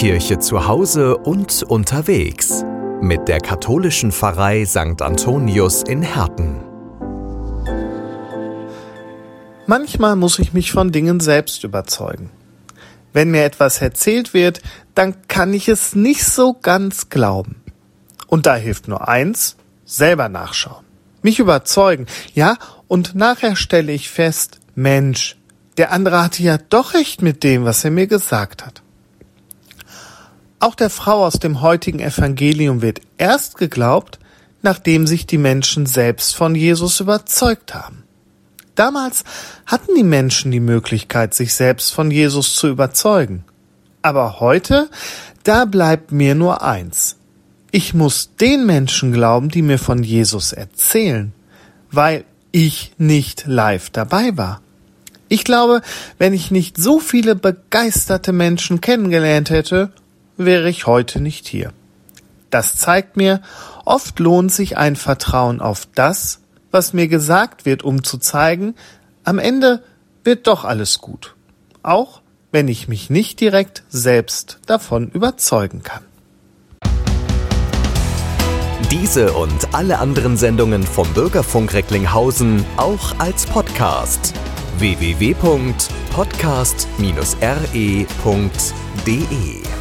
Kirche zu Hause und unterwegs mit der katholischen Pfarrei St. Antonius in Herten. Manchmal muss ich mich von Dingen selbst überzeugen. Wenn mir etwas erzählt wird, dann kann ich es nicht so ganz glauben. Und da hilft nur eins, selber nachschauen. Mich überzeugen, ja, und nachher stelle ich fest, Mensch, der andere hatte ja doch recht mit dem, was er mir gesagt hat. Auch der Frau aus dem heutigen Evangelium wird erst geglaubt, nachdem sich die Menschen selbst von Jesus überzeugt haben. Damals hatten die Menschen die Möglichkeit, sich selbst von Jesus zu überzeugen. Aber heute, da bleibt mir nur eins. Ich muss den Menschen glauben, die mir von Jesus erzählen, weil ich nicht live dabei war. Ich glaube, wenn ich nicht so viele begeisterte Menschen kennengelernt hätte, wäre ich heute nicht hier. Das zeigt mir, oft lohnt sich ein Vertrauen auf das, was mir gesagt wird, um zu zeigen, am Ende wird doch alles gut. Auch wenn ich mich nicht direkt selbst davon überzeugen kann. Diese und alle anderen Sendungen vom Bürgerfunk Recklinghausen auch als Podcast www.podcast-re.de